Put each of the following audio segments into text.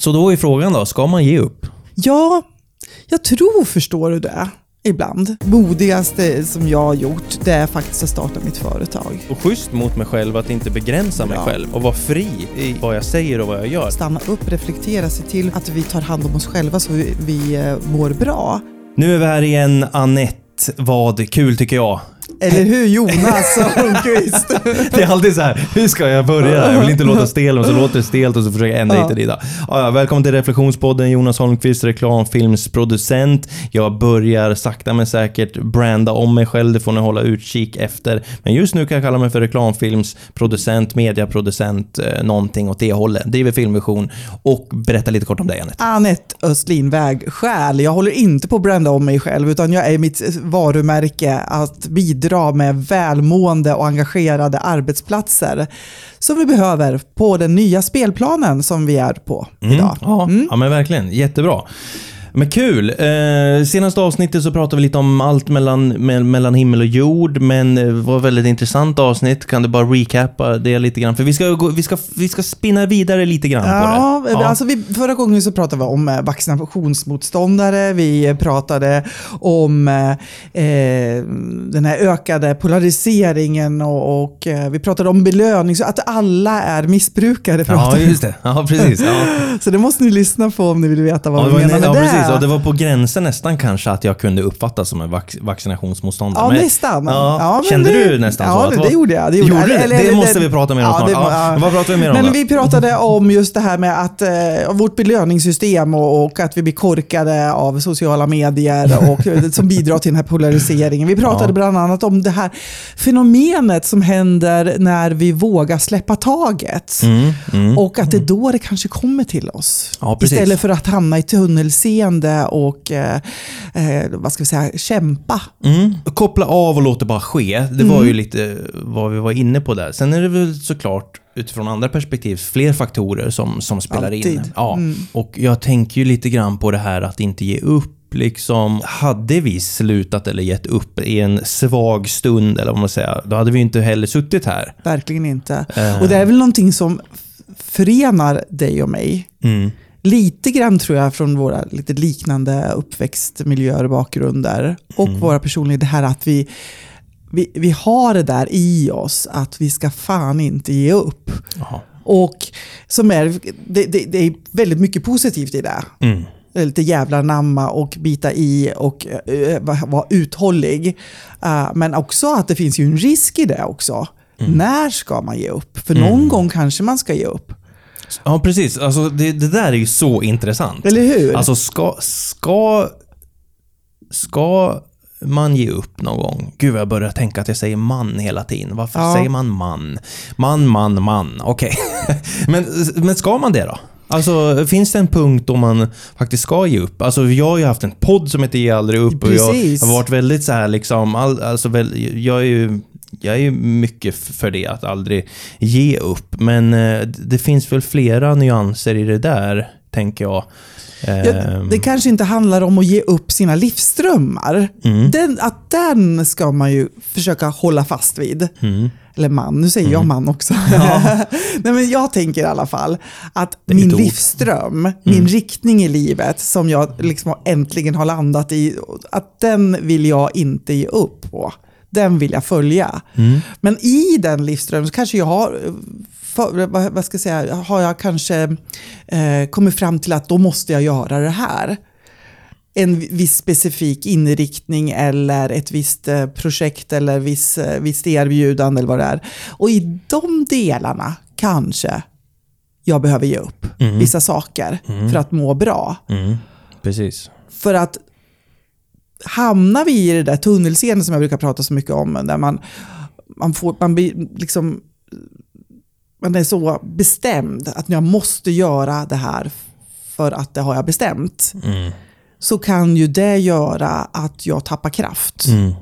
Så då är frågan då, ska man ge upp? Ja, jag tror, förstår du det, ibland. Modigaste som jag har gjort, det är faktiskt att starta mitt företag. Och schysst mot mig själv att inte begränsa mig Ja. själv och vara fri i vad jag säger och vad jag gör. Stanna upp, reflektera, se till att vi tar hand om oss själva så vi, vi eh, mår bra. Nu är vi här igen, Annette. Vad kul tycker jag. Eller hur Jonas Holmqvist? Det är alltid så här, hur ska jag börja? Jag vill inte låta stel, och så låter det stelt och så försöker jag ändra hit och dit. Ja, ja, välkommen till Reflektionspodden, Jonas Holmqvist, reklamfilmsproducent. Jag börjar sakta men säkert branda om mig själv, det får ni hålla utkik efter. Men just nu kan jag kalla mig för reklamfilmsproducent, mediaproducent, eh, någonting åt det hållet. Driver filmvision och berätta lite kort om dig, Anette. Anette Östlin Vägskäl. Jag håller inte på att branda om mig själv utan jag är mitt varumärke att bidra med välmående och engagerade arbetsplatser som vi behöver på den nya spelplanen som vi är på idag. Ja, ja, men verkligen. Jättebra. Men kul! Eh, senaste avsnittet så pratade vi lite om allt mellan, me, mellan himmel och jord, men eh, det var ett väldigt intressant avsnitt. Kan du bara recappa det lite grann? För vi ska, gå, vi ska, vi ska spinna vidare lite grann Ja, på det. Alltså vi, förra gången så pratade vi om eh, vaccinationsmotståndare, vi pratade om eh, eh, den här ökade polariseringen och, och eh, vi pratade om belöning, så att alla är missbrukare. ja, just det. Ja, precis. Ja. Så det måste ni lyssna på om ni vill veta vad Ja, vi menar med ja, det. Precis. Och det var på gränsen nästan kanske att jag kunde uppfattas som en vac vaccinationsmotståndare. Ja, Men- nästan. Ja, Ja, kände det- du nästan ja, så? Att det- det gjorde jag, det gjorde jag. Eller- det måste vi prata mer om Ja, snart. det- ja. ja. Men vad pratar vi mer om Men då? vi pratade om just det här med att eh, vårt belöningssystem och, och att vi blir korkade av sociala medier och som bidrar till den här polariseringen. Vi pratade Ja. bland annat om det här fenomenet som händer när vi vågar släppa taget. Mm, mm. Och att det är då det kanske kommer till oss. Ja. Istället för att hamna i tunnelseende och eh, eh, vad ska vi säga, kämpa. Mm. Koppla av och låt det bara ske. Det Mm. var ju lite vad vi var inne på där. Sen är det väl såklart utifrån andra perspektiv fler faktorer som, som spelar in. Alltid. Ja. Mm. Och jag tänker ju lite grann på det här att inte ge upp. Liksom, hade vi slutat eller gett upp i en svag stund, eller vad man säger, då hade vi inte heller suttit här. Verkligen inte. Eh. Och det är väl någonting som förenar dig och mig. Mm. Lite grann tror jag från våra lite liknande uppväxtmiljöer och bakgrunder. Och Mm. våra personliga, det här att vi, vi, vi har det där i oss att vi ska fan inte ge upp. Jaha. Och som är, det, det, det är väldigt mycket positivt i det. Mm. Lite jävlar namma och bita i och uh, vara uthållig. Eh, men också att det finns ju en risk i det också. Mm. När ska man ge upp? För någon gång kanske man ska ge upp. Ja, precis. Alltså, det, det där är ju så intressant. Eller hur? Alltså, ska, ska, ska man ge upp någon gång? Gud, jag börjar tänka att jag säger man hela tiden. Varför Ja. säger man man? Man, man, man. Okej. men, men ska man det då? Alltså, finns det en punkt då man faktiskt ska ge upp? Alltså, jag har ju haft en podd som heter Ge aldrig upp och jag Precis. har varit väldigt så här liksom, all, alltså, väl, jag är ju jag är ju mycket för det, att aldrig ge upp. Men eh, det finns väl flera nyanser i det där, tänker jag. Ja, Ehm, det kanske inte handlar om att ge upp sina livsdrömmar. Mm. Den, att den ska man ju försöka hålla fast vid. mm. Eller man, nu säger jag man också. Nej, men jag tänker i alla fall att min livsdröm, min riktning i livet som jag liksom äntligen har landat i, att den vill jag inte ge upp på. Den vill jag följa. Mm. Men i den livsdrömmen så kanske jag har, för, vad, ska jag säga, har jag kanske eh, kommit fram till att då måste jag göra det här. En viss specifik inriktning eller ett visst eh, projekt eller viss, eh, visst erbjudande eller vad det är. Och i de delarna kanske jag behöver ge upp Mm. vissa saker för att må bra. Mm. Precis. För att hamnar vi i det där tunnelseendet som jag brukar prata så mycket om, där man, man, får, man blir liksom man är så bestämd att jag måste göra det här för att det har jag bestämt. Mm. Så kan ju det göra att jag tappar kraft. Mm.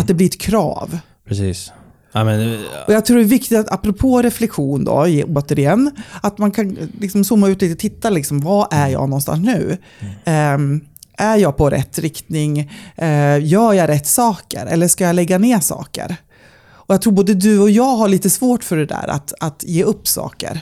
Att det blir ett krav. Precis. Ja, men, eh, Och jag tror det är viktigt att, apropå reflektion då, ge- återigen, att man kan liksom zooma ut lite och titta, liksom, vad är jag någonstans nu? Ehm, är jag på rätt riktning? Eh, gör jag rätt saker? Eller ska jag lägga ner saker? Och jag tror både du och jag har lite svårt för det där, att, att ge upp saker.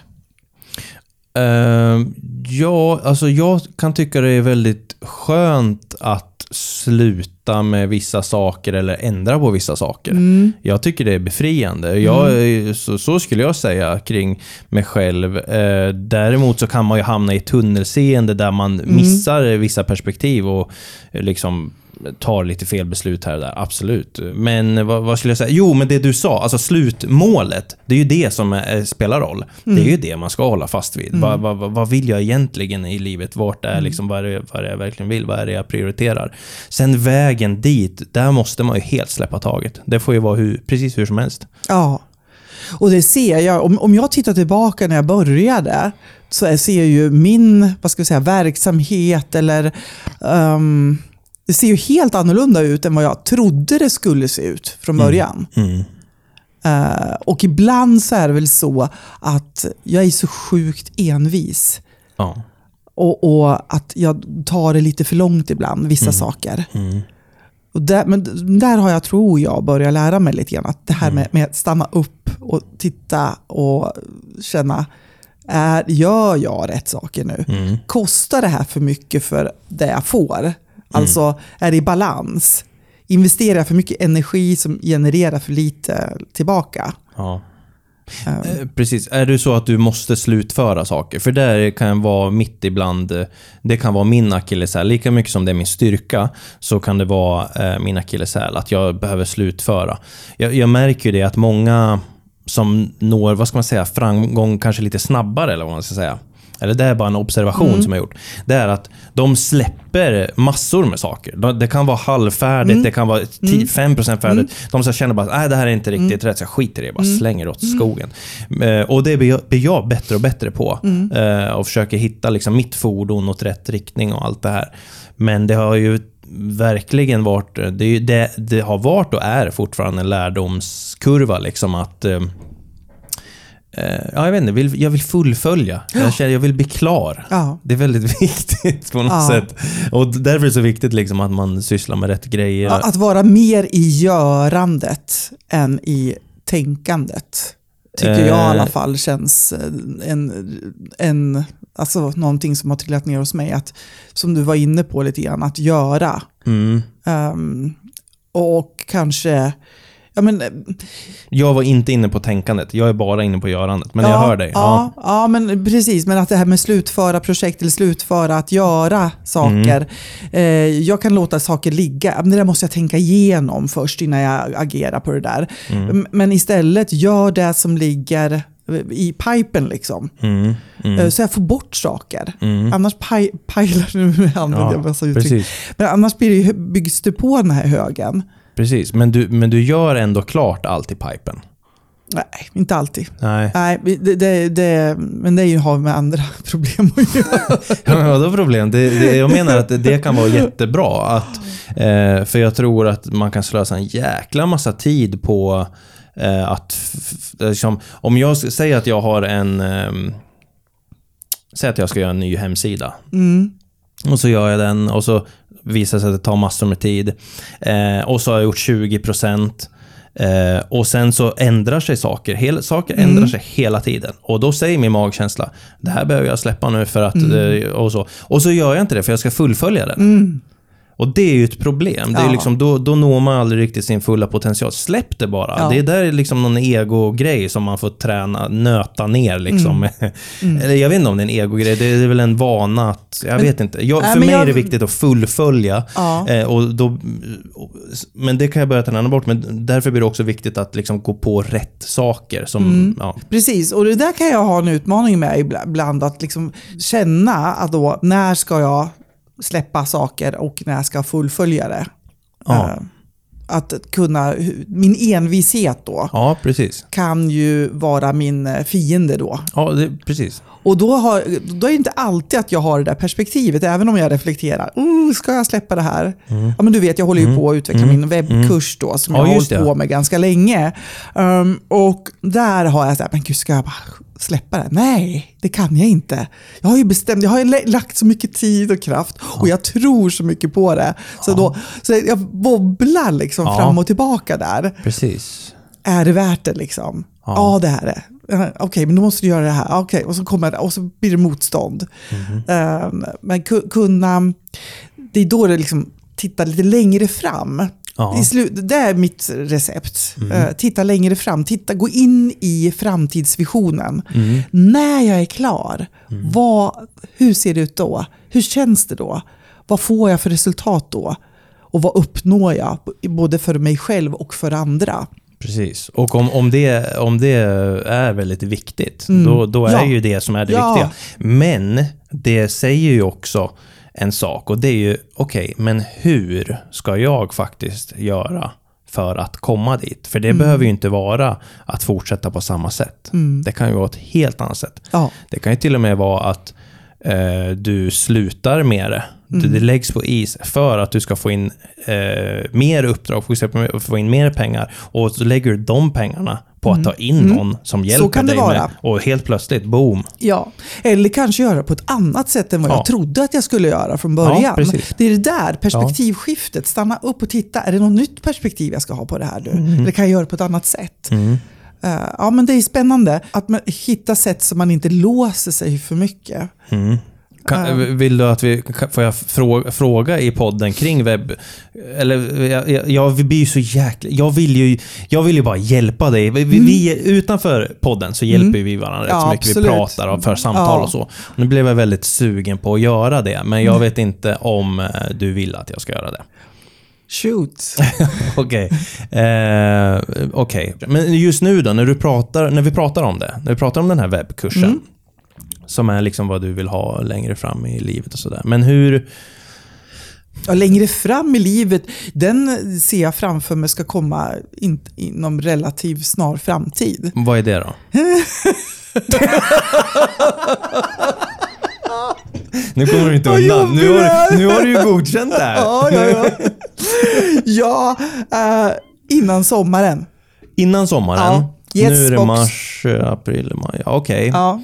Uh, ja, alltså jag kan tycka det är väldigt skönt att sluta med vissa saker eller ändra på vissa saker. Mm. Jag tycker det är befriande. Jag, så, så skulle jag säga kring mig själv. Eh, däremot så kan man ju hamna i tunnelseende där man Mm. missar vissa perspektiv och liksom tar lite fel beslut här och där. Absolut. Men vad, vad skulle jag säga? Jo, men det du sa, alltså slutmålet. Det är ju det som är, spelar roll. Det är ju det man ska hålla fast vid. Vad, vad, vad- vad vill jag egentligen i livet? Vart är liksom, vad är, det, vad är det jag verkligen vill? Vad är det jag prioriterar? Sen vägen dit, där måste man ju helt släppa taget. Det får ju vara hur, precis hur som helst. Ja. Och det ser jag, om, om jag tittar tillbaka när jag började, så jag ser ju min vad ska jag säga, verksamhet eller ehm, det ser ju helt annorlunda ut än vad jag trodde det skulle se ut från början. Mm. Eh, och ibland så är det väl så att jag är så sjukt envis. Ja. Och, och att jag tar det lite för långt ibland, vissa saker. Mm. Och där, men där har jag, tror jag, börjat lära mig lite grann. Att det här med, med att stanna upp och titta och känna, är, gör jag rätt saker nu? Mm. Kostar det här för mycket för det jag får? Alltså, är det i balans? Investerar jag för mycket energi som genererar för lite tillbaka? Ja. Um, Precis. Är det så att du måste slutföra saker? För där kan vara mitt ibland, det kan vara min akilleshäl. Lika mycket som det är min styrka, så kan det vara eh, min akilleshäl. Att jag behöver slutföra. Jag, jag märker ju det att många som når, vad ska man säga, framgång kanske lite snabbare, eller vad man ska säga. Eller det är bara en observation som jag gjort. Det är att de släpper massor med saker. De- Det kan vara halvfärdigt, det kan vara 10, 5% färdigt. De så känner bara att det här är inte riktigt rätt, så jag skiter i det. Bara slänger åt skogen. Eh, Och det blir jag, blir jag bättre och bättre på. Eh, Och försöker hitta liksom mitt fordon åt rätt riktning och allt det här. Men det har ju verkligen varit, det, det, det har varit och är fortfarande en lärdomskurva liksom att eh, Ja, jag vet inte, vill, jag vill fullfölja. Jag, känner, jag vill bli klar. ja. Det är väldigt viktigt på något Ja. sätt. Och därför är det så viktigt liksom att man sysslar med rätt grejer. Att vara mer i görandet än i tänkandet. Tycker jag i alla Eh. fall känns eh, en, en, alltså någonting som har trillat ner hos mig. Att, som du var inne på lite grann, att göra. Mm. Ehm, och kanske, ja men... Jag var inte inne på tänkandet, jag är bara inne på görandet. Men jag ja, hör dig. Ja, ja. men precis. Men att det här med slutföra projekt eller slutföra att göra saker. Eh, jag kan låta saker ligga. Men det där måste jag tänka igenom först innan jag agerar på det där. M- Men istället gör det som ligger i pipen liksom. Mm. Mm. Eh, Så jag får bort saker. Mm. Annars paj, pajlar nu använder jag massa uttryck. Men annars blir det, ju- byggs det på den här högen. Precis. Men, du, men du gör ändå klart allt i pipen? Nej, inte alltid. Nej. Nej, det, det, det, men det har med andra problem att göra. Ja, vadå problem? Det, det, jag menar att det, kan vara jättebra. Att, eh, för jag tror att man kan slösa en jäkla massa tid på eh, att... Liksom, om jag säger att jag har en... ehm, säg att jag ska göra en ny hemsida. Mm. Och så gör jag den och så visar sig att det tar massor med tid. Eh, och så har jag gjort 20%. Eh, och sen så ändrar sig saker. Hel, saker ändrar sig hela tiden. Och då säger min magkänsla, det här behöver jag släppa nu för att... Eh, och, så. och så gör jag inte det för jag ska fullfölja den. Mm. Och det är ju ett problem. Det är Ja. liksom, då, då når man aldrig riktigt sin fulla potential. Släpp det bara. Ja. Det är där liksom någon ego-grej som man får träna, nöta ner. Liksom. Mm. Eller jag vet inte om det är en ego-grej. Det är väl en vana att... Jag vet inte. Jag, Nej, för men mig jag- är det viktigt att fullfölja. Ja. Eh, och då, men det kan jag börja träna bort. Men därför blir det också viktigt att liksom gå på rätt saker. Som, Mm. Precis, och det där kan jag ha en utmaning med ibland. Att liksom känna att då, när ska jag släppa saker och när ska jag fullfölja det. Ja. Eh, Att kunna, min envishet då ja, kan ju vara min fiende då. Ja, det, precis. Och då, har, då är det inte alltid att jag har det där perspektivet, även om jag reflekterar. Oh, ska jag släppa det här? Ja, men du vet, jag håller ju på att utveckla min webbkurs då, som Mm. Ja, jag har just hållit på med ganska länge. Um, och där har jag sagt, men gud, ska jag bara släppa det? Nej, det kan jag inte. Jag har ju bestämt, jag har lagt så mycket tid och kraft och jag tror så mycket på det. Så, då, så jag wobblar liksom Ja. fram och tillbaka där. Precis. Är det värt det liksom? Ja. Ja, det är det. Eh, Okej, men då måste du göra det här. Okej, och så kommer och så blir det motstånd. Eh, men ku- kunna, det är då det liksom titta lite längre fram. Ja. Det är mitt recept. Eh, titta längre fram, titta, gå in i framtidsvisionen. När jag är klar, vad, hur ser det ut då? Hur känns det då? Vad får jag för resultat då? Och vad uppnår jag, både för mig själv och för andra? Precis. Och om, om, det, om det är väldigt viktigt, Mm. då, då är Ja. ju det som är det Ja. viktiga. Men det säger ju också en sak och det är ju, okej, men hur ska jag faktiskt göra för att komma dit? För det Mm. behöver ju inte vara att fortsätta på samma sätt. Det kan ju vara ett helt annat sätt. Ja. Det kan ju till och med vara att eh, du slutar med det. Mm. Det läggs på is för att du ska få in eh, mer uppdrag, få, in mer pengar. Och så lägger du de pengarna på att ta in någon som hjälper Mm. dig vara. med. Och helt plötsligt, boom. Ja, eller kanske göra på ett annat sätt än vad Ja. jag trodde att jag skulle göra från början. Ja, det är det där perspektivskiftet. Stanna upp och titta. Är det något nytt perspektiv jag ska ha på det här nu? Mm. Eller kan jag göra på ett annat sätt? Eh, ja, men det är spännande att man hittar sätt så man inte låser sig för mycket. Kan, vill du att vi, får jag fråga, fråga i podden kring webb... Eller jag, jag, blir ju så jäkla... Jag vill ju, jag vill ju bara hjälpa dig. Vi, vi- vi, utanför podden så hjälper vi varandra rätt Mm. Ja, så mycket. absolut. Vi pratar och för samtal Ja. och så. Nu blev jag väldigt sugen på att göra det, men Mm. jag vet inte om eh, du vill att jag ska göra det. Shoot. Okej. Eh, Okej. Men just nu då, när, du pratar, när vi pratar om det, när vi pratar om den här webbkursen, Mm. Som är liksom vad du vill ha längre fram i livet och sådär. Men hur... Ja, längre fram i livet, den ser jag framför mig ska komma in, inom relativt snar framtid. Vad är det då? nu kommer du inte undan. Nu har, nu har du ju godkänt det här. Ja, ja, ja. ja eh, innan sommaren. Innan sommaren. Ja. Yes, nu är det box. mars, april, maj. Okej. Ja,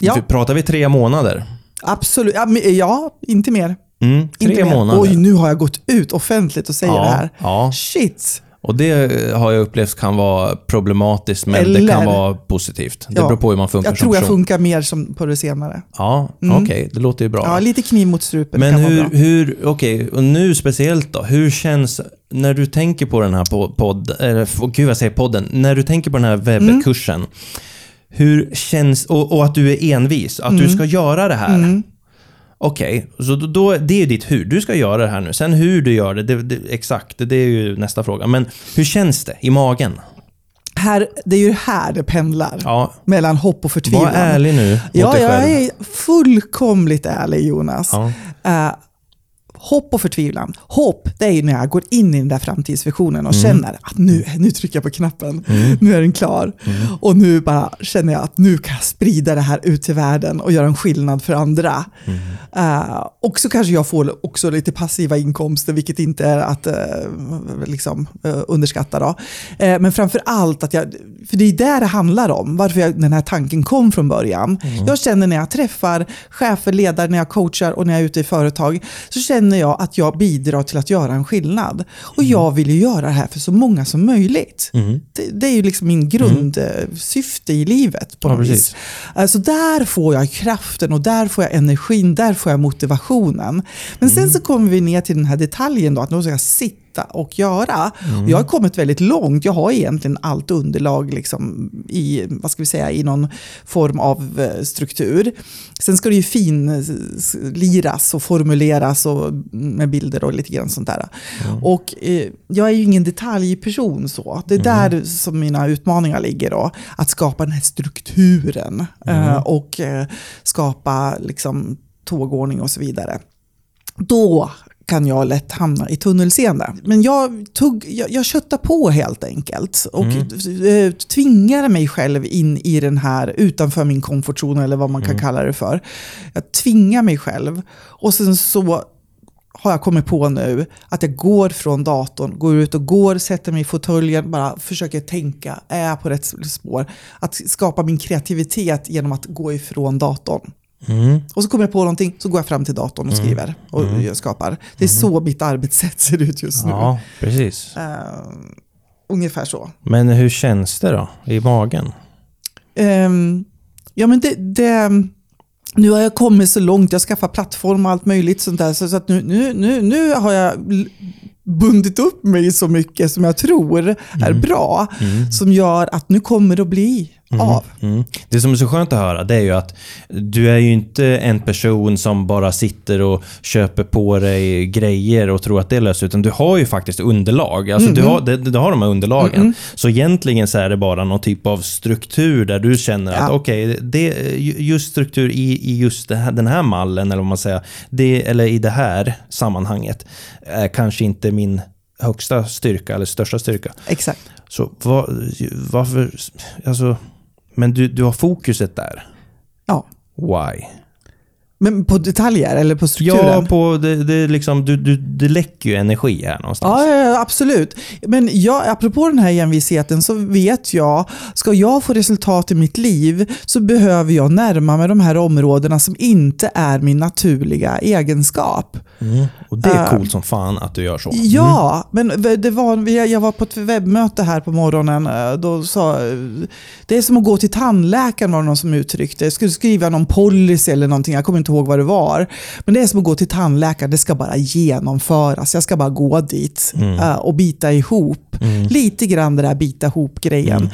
ja Pratar vi tre månader? absolut. Ja, men, ja, inte mer. Mm, tre inte mer. månader. Oj, nu har jag gått ut offentligt och säger Ja, det här. ja. Shit. Och det har jag upplevt kan vara problematiskt, men det Eller- kan vara positivt. Det Ja. beror på hur man funkar Jag som tror jag person. funkar mer som på det senare. Ja, Mm. okej. Det låter ju bra. Ja, lite kniv mot strupen Men kan vara hur, bra. hur okej, och nu speciellt då, hur känns, när du tänker på den här po- podd, eller gud jag säger podden, när du tänker på den här webbkursen, Mm. Hur känns, och, och att du är envis, att du Mm. ska göra det här. Okej, så då, då, det är ju ditt hur, du ska göra det här nu. Sen hur du gör det, det, det exakt, det, det är ju nästa fråga. Men hur känns det i magen? Här, det är ju här det pendlar. Ja, Mellan hopp och förtvivlan. var ärlig nu mot Ja, dig jag själv. är fullkomligt ärlig Jonas. Ja. Eh, hopp och förtvivlan. Hopp, det är ju när jag går in i den där framtidsvisionen Mm. och känner att nu, nu trycker jag på knappen, nu är den klar. Mm. Och nu bara känner jag att nu kan jag sprida det här ut till världen och göra en skillnad för andra. Mm. Eh, och så kanske jag får också lite passiva inkomster, vilket inte är att eh, liksom, eh, underskatta. Då. Men framför allt att jag, för det är där det handlar om, varför jag, den här tanken kom från början. Jag känner när jag träffar chefer, ledare, när jag coachar och när jag är ute i företag, så känner jag att jag bidrar till att göra en skillnad. Och jag vill ju göra det här för så många som möjligt. Det, det är ju liksom min grundsyfte i livet på Ja, något precis. vis. Alltså där får jag kraften och där får jag energin, där får jag motivationen. Men sen så kommer vi ner till den här detaljen då, att nu ska jag sitta och göra. Och jag har kommit väldigt långt. Jag har egentligen allt underlag liksom i, vad ska vi säga, i någon form av eh, struktur. Sen ska det ju finliras och formuleras och med bilder och lite grann sånt där. Och eh, jag är ju ingen detaljperson så. Det är där som mina utmaningar ligger då. Att skapa den här strukturen eh, och eh, skapa liksom tågordning och så vidare. Då kan jag lätt hamna i tunnelseende. Men jag, tog, jag, jag köttade på helt enkelt och eh, tvingade mig själv in i den här utanför min komfortzon eller vad man kan kalla det för. Jag tvingar mig själv och sen så har jag kommit på nu att jag går från datorn, går ut och går, sätter mig i fåtöljen, bara försöker tänka, är jag på rätt spår? Att skapa min kreativitet genom att gå ifrån datorn. Mm. Och så kommer jag på någonting, så går jag fram till datorn och skriver och jag skapar. Det är så mitt arbetssätt ser ut just nu. Ja, precis. Eh, ungefär så. Men hur känns det då i magen? ehm, ja, men det, det, nu har jag kommit så långt, jag har skaffat plattform och allt möjligt sånt där. Så, så att nu, nu, nu, nu har jag bundit upp mig så mycket som jag tror är bra. Som gör att nu kommer det att bli av. Mm. Det som är så skönt att höra det är ju att du är ju inte en person som bara sitter och köper på dig grejer och tror att det löser utan du har ju faktiskt underlag. Alltså du, har, du, har de här underlagen. Så egentligen så är det bara någon typ av struktur där du känner att Ja. okej, det just struktur i, i just här, den här mallen eller vad man säger, det, eller i det här sammanhanget är kanske inte min högsta styrka eller största styrka. Exakt. Så vad, varför, alltså, men du, du har fokuset där. Ja. Why? Men på detaljer eller på strukturen? Ja, på det, det, liksom, du, du, det läcker ju energi här någonstans. Ja, ja, absolut. Men jag, apropå den här envisheten så vet jag, ska jag få resultat i mitt liv så behöver jag närma mig de här områdena som inte är min naturliga egenskap. Mm. Och det är Äh. coolt som fan att du gör så. Ja, men det var, jag var på ett webbmöte här på morgonen. eh, Då sa, det är som att gå till tandläkaren var det någon som uttryckte. Jag skulle skriva någon policy eller någonting, jag kommer inte ihåg vad det var. Men det är som att gå till tandläkaren, det ska bara genomföras. Jag ska bara gå dit eh, och bita ihop. Lite grann det där bita ihop-grejen.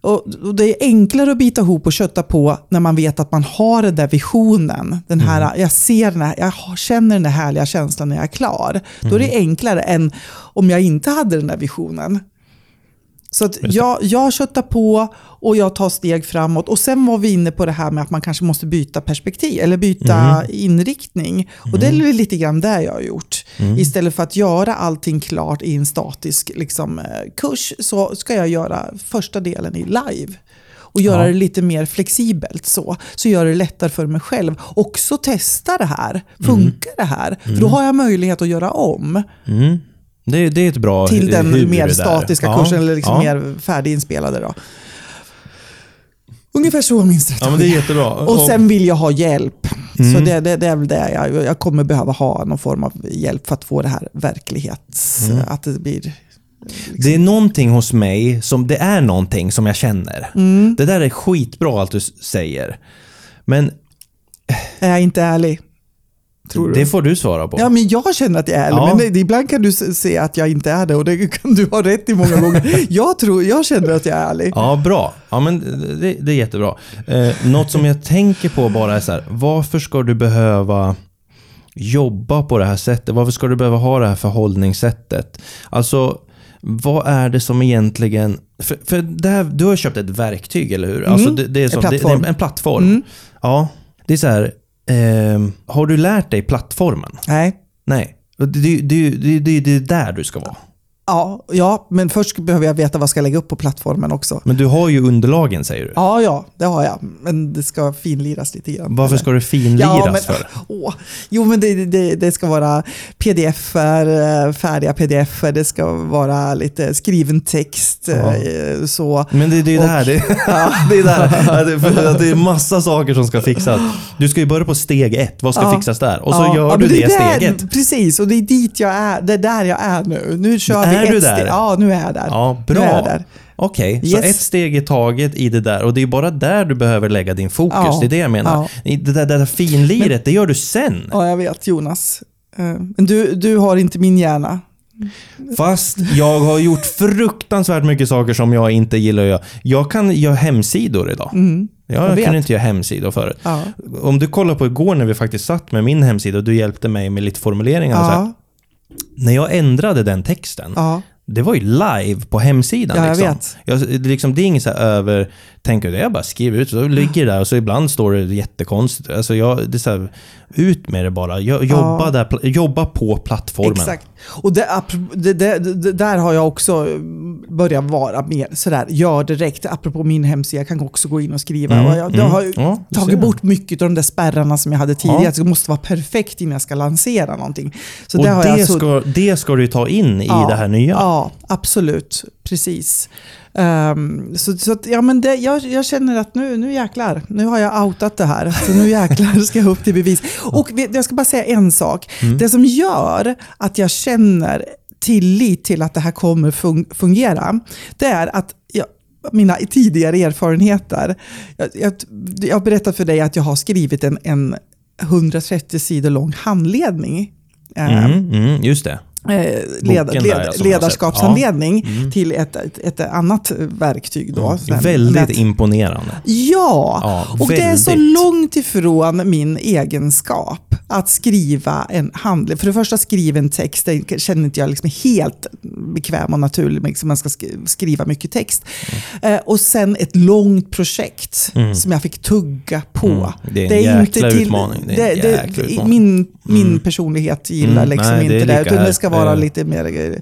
Och, och Det är enklare att bita ihop och kötta på när man vet att man har den där visionen. Den här, Jag ser den här, jag känner den där härliga känslan när jag är klar. Då är det enklare än om jag inte hade den där visionen. Så att jag, jag köttar på och jag tar steg framåt. Och sen var vi inne på det här med att man kanske måste byta perspektiv eller byta inriktning. Och det är lite grann det jag har gjort. Istället för att göra allting klart i en statisk liksom, eh, kurs så ska jag göra första delen i live. Och göra Ja. det lite mer flexibelt så. Så gör det lättare för mig själv. Också testa det här. Funkar det här? För då har jag möjlighet att göra om Mm. Det, det är ett bra till den mer där. statiska Ja, kursen, eller liksom ja. mer färdiginspelade. Då. Ungefär så min strategi. Ja, men det är jättebra. Och sen vill jag ha hjälp. Så Mm. det, det, det är väl det. Jag, jag kommer behöva ha någon form av hjälp för att få det här verklighets... Mm. Att det blir... Det är någonting hos mig som, det är någonting som jag känner. Mm. Det där är skitbra allt du säger. Men Är jag inte ärlig? Tror du? det får du svara på. Ja, men jag känner att jag är ärlig, Ja. men ibland kan du se att jag inte är det och det kan du ha rätt i många gånger. Jag, tror, jag känner att jag är ärlig. Ja, bra. Ja, men det, det är jättebra. Eh, något som jag tänker på bara är så här, varför ska du behöva jobba på det här sättet? Varför ska du behöva ha det här förhållningssättet? Alltså, vad är det som egentligen... För, för det här, du har köpt ett verktyg, eller hur? Alltså, det, det är som, Mm. En plattform. Det, det är en plattform. Mm. Ja, det är så här, ehm, har du lärt dig plattformen? Nej. Nej. Det, det, det, det, det, det är där du ska vara. Ja, ja, men först behöver jag veta vad jag ska lägga upp på plattformen också. Men du har ju underlagen, säger du. Ja, ja, det har jag. Men det ska finliras lite grann. Varför ska det finliras Ja, men, för? åh, jo, men det, det, det ska vara pdf-er, eh, färdiga pdf-er, det ska vara lite skriven text. eh, Så. Men det, det är ju det här. Det, det är det här. Det, är massa saker som ska fixas. Du ska ju börja på steg ett. Vad ska Ja. fixas där? Och så Ja, gör ja, du det, steget. Precis, och det är dit jag är. Det är där jag är nu. Nu kör vi Är du där? steg. Ja, nu är jag där. Ja, bra. där. Okej, så Yes. ett steg i taget i det där. Och det är bara där du behöver lägga din fokus. Ja, Det är det jag menar. ja. Det där, det där finliret, det gör du sen. Ja, jag vet Jonas. Eh, Men du, du har inte min hjärna. Fast jag har gjort fruktansvärt mycket saker som jag inte gillar att göra. Jag kan göra hemsidor idag. Mm, Jag, jag kunde inte göra hemsidor förut. Ja. Om du kollar på igår när vi faktiskt satt med min hemsida och du hjälpte mig med lite formuleringar så. Ja, När jag ändrade den texten, ja, det var ju live på hemsidan. Ja, jag liksom. vet. Jag, liksom, det är inget så över... Tänker jag bara skriver ut, så ligger det där och så ibland står det jättekonstigt. Alltså jag, det är här, ut med det bara. Jag, jobba, Ja. där, jobba på plattformen. exakt. Och det, det, det, det, där har jag också börjat vara mer sådär, gör direkt. Apropå min hemsida, jag kan också gå in och skriva. Mm, och jag, det mm. har ju Ja, tagit bort mycket av de där spärrarna som jag hade tidigare. Ja. Det måste vara perfekt innan jag ska lansera någonting. Så och där har det, jag så- ska, det ska du ta in i det här nya. Ja, absolut. Precis. Ehm, så så att, ja, men det, jag, jag känner att nu, nu jäklar, nu har jag outat det här. Så nu jäklar ska jag upp till bevis. Och jag ska bara säga en sak. Mm. Det som gör att jag känner tillit till att det här kommer fun- fungera, det är att jag, mina tidigare erfarenheter. Jag, jag, jag har berättat för dig att jag har skrivit en, en 130 sidor lång handledning. eh, Mm, mm, just det. Eh, led, Boken där, led, ja, har sett. ledarskapshandledning Ja. Mm. till ett, ett, ett annat verktyg. Då, här Väldigt nät- imponerande. Ja, Ja, och det är så väldigt. långt ifrån min egenskap att skriva en handling. För det första, skriva en text, det känner inte jag liksom helt bekväm och naturlig med, liksom man ska sk- skriva mycket text. Mm. Eh, och sen ett långt projekt som jag fick tugga på. Mm. Det är en jäkla utmaning. Det är en jäkla utmaning. Min, min personlighet gillar Mm, liksom nej, det inte det, lika utan det ska vara Eh. lite mer,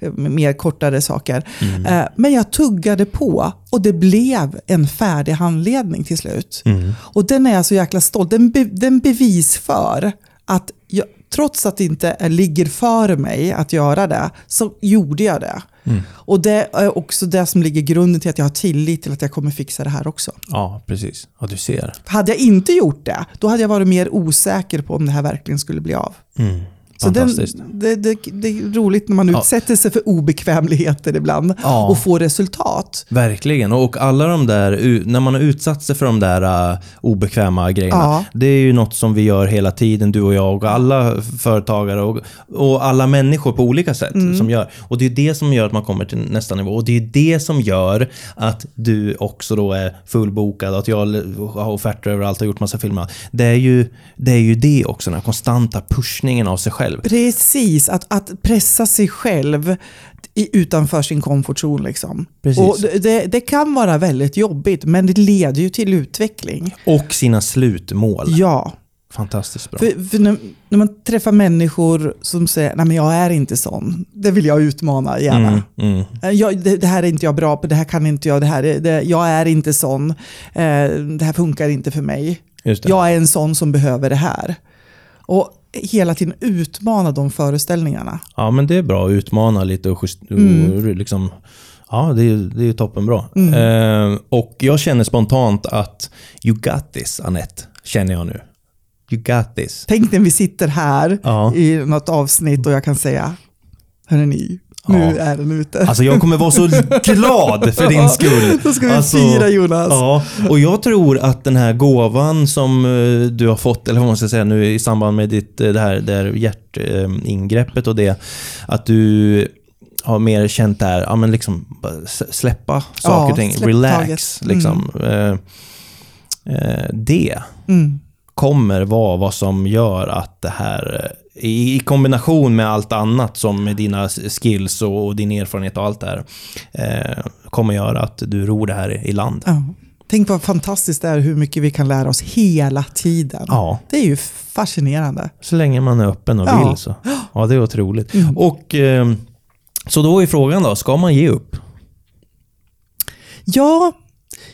eh, mer kortare saker. Mm. Eh, Men jag tuggade på och det blev en färdig handledning till slut. Mm. Och den är jag så jäkla stolt. Den, be, den bevis för att jag, trots att det inte ligger för mig att göra det, så gjorde jag det. Mm. Och det är också det som ligger grunden till att jag har tillit till att jag kommer fixa det här också. Ja, precis. Ja, du ser. Hade jag inte gjort det, då hade jag varit mer osäker på om det här verkligen skulle bli av. Mm. Så den, det, det, det är roligt när man Ja. utsätter sig för obekvämligheter ibland Ja. och får resultat. Verkligen. Och alla de där, när man har utsatt sig för de där uh, obekväma grejerna. Ja. Det är ju något som vi gör hela tiden, du och jag och alla företagare och, och alla människor på olika sätt Mm. som gör. Och det är det som gör att man kommer till nästa nivå. Och det är det som gör att du också då är fullbokad, att jag har offerter överallt och har gjort massa filmer. Det är ju det, är ju det också, den här konstanta pushningen av sig själv. Precis, att, att pressa sig själv i, utanför sin komfortzon. Liksom. Precis. Och det, det, kan vara väldigt jobbigt, men det leder ju till utveckling. Och sina slutmål. Ja, Fantastiskt bra. för, för när, när man träffar människor som säger nej men jag är inte sån, det vill jag utmana gärna. Mm, mm. Jag, det, det här är inte jag bra på, det här kan inte jag, det här är, det, jag är inte sån, eh, det här funkar inte för mig. Jag är en sån som behöver det här. Och hela tiden utmana de föreställningarna. Ja, men det är bra att utmana lite och, just, Mm. och liksom, ja, det är, det är toppenbra. Eh, och jag känner spontant att you got this, Annette, känner jag nu. You got this. Tänk när vi sitter här Ja. i något avsnitt och jag kan säga, hörni, nu Ja. är den ute. Alltså jag kommer vara så glad för din skull. Då ska vi alltså, fira Jonas. Ja, och jag tror att den här gåvan som eh, du har fått, eller vad man ska säga nu i samband med ditt, eh, det här, det här hjärtingreppet och det, att du har mer känt det här, ja men liksom släppa saker Ja, och ting, relax. taget. Liksom. Eh, eh, det Mm. kommer vara vad som gör att det här, i, kombination med allt annat som med dina skills och, din erfarenhet och allt det här, eh, kommer göra att du ror det här i, i land. Ja. Tänk vad fantastiskt det är hur mycket vi kan lära oss hela tiden. Ja, Det är ju fascinerande. så länge man är öppen och Ja. vill så. Ja, det är otroligt. Mm. Och eh, så då är frågan då, ska man ge upp? Ja,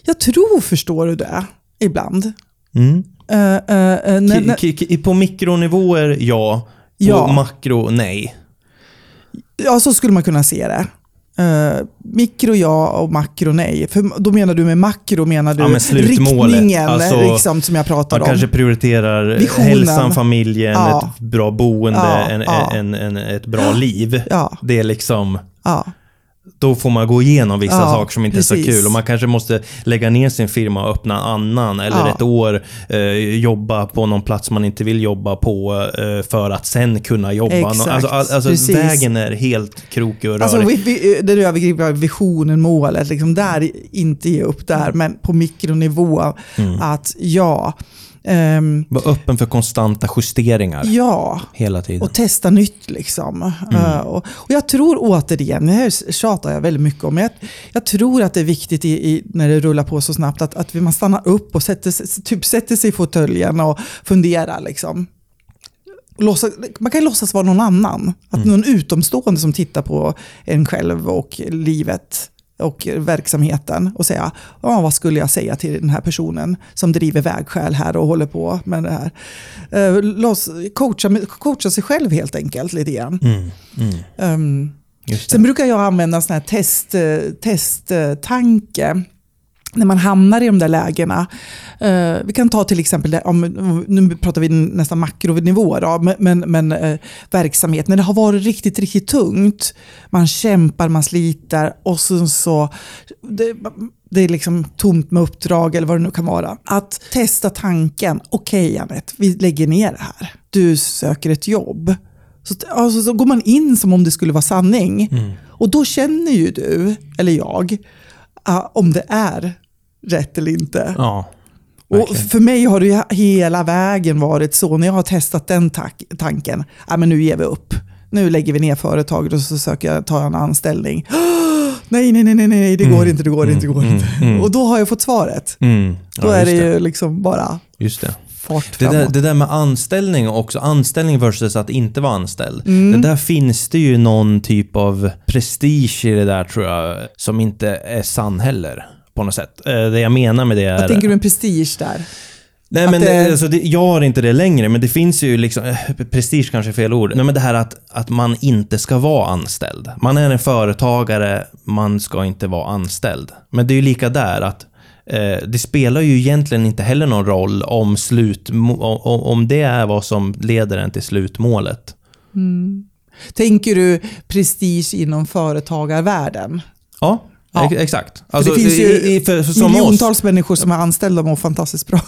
jag tror, förstår du det, ibland. Mm. K- k- på mikronivåer, ja. På Ja. makro, nej. Ja, så skulle man kunna se det. Uh, mikro ja och makro nej. För då menar du med makro menar du Ja, men riktningen Alltså, liksom, som jag pratar Man om. kanske prioriterar Visionen. hälsan, familjen, Ja. ett bra boende, Ja, en. En, en, ett bra liv. Det är liksom, ja, då får man gå igenom vissa Ja, saker som inte är så precis. kul. Och man kanske måste lägga ner sin firma och öppna en annan. Eller Ja. ett år eh, jobba på någon plats man inte vill jobba på eh, för att sen kunna jobba. Exakt, alltså, all- alltså precis. vägen är helt krokig och Alltså rörig. vi, vi, den övergripande visionen, målet, liksom där inte ge upp där, men på mikronivå Mm. att ja, ehm, Var öppen för konstanta justeringar ja, hela tiden. och testa nytt. Liksom. Mm. Eh, och, och jag tror återigen, det här tjatar jag väldigt mycket om, men jag, jag tror att det är viktigt i, i, när det rullar på så snabbt att, att man stannar upp och sätter, typ sätter sig i fåtöljen och funderar. Liksom. Låtsas, man kan låtsas vara någon annan. Att Mm. någon utomstående som tittar på en själv och livet och verksamheten och säga, ja, vad skulle jag säga till den här personen som driver vägskäl här och håller på med det här. Eh, låts, coacha, coacha sig själv helt enkelt lite grann. Mm, mm, Um, sen brukar jag använda sån här test, eh, testtanke. När man hamnar i de där lägena. Eh, vi kan ta till exempel, det, om, nu pratar vi nästan makronivå, då, men, men, men eh, verksamhet. När det har varit riktigt, riktigt tungt, man kämpar, man sliter och sen så det, det är liksom tomt med uppdrag eller vad det nu kan vara. Att testa tanken, okej okay, Anette, vi lägger ner det här. Du söker ett jobb. Så, alltså, så går man in som om det skulle vara sanning. Mm. Och då känner ju du, eller jag, uh, om det är rätt eller inte. Ja, och för mig har det hela vägen varit så, när jag har testat den tanken, ja, men nu ger vi upp. Nu lägger vi ner företaget och så söker jag ta en anställning. nej, nej, nej, nej, nej, det går mm. inte, det går inte, det går mm. inte. Mm. Och då har jag fått svaret. Då är det, ju liksom bara Just det. det där, det där med anställning också, anställning versus att inte vara anställd. Mm. Det där finns det ju någon typ av prestige i det där tror jag, som inte är sann heller på något sätt. Eh, det jag menar med det är... Vad tänker du med prestige där? Nej, men det, alltså, det, jag har inte det längre, men det finns ju liksom, eh, prestige kanske är fel ord, Nej, men det här att, att man inte ska vara anställd. Man är en företagare, man ska inte vara anställd. Men det är ju lika där, att eh, det spelar ju egentligen inte heller någon roll om, slut, om, om det är vad som leder en till slutmålet. Mm. Tänker du prestige inom företagarvärlden? Ja. Ja. Exakt. Alltså, det finns ju i, för, för, miljontals oss. människor som är anställda och mår fantastiskt bra.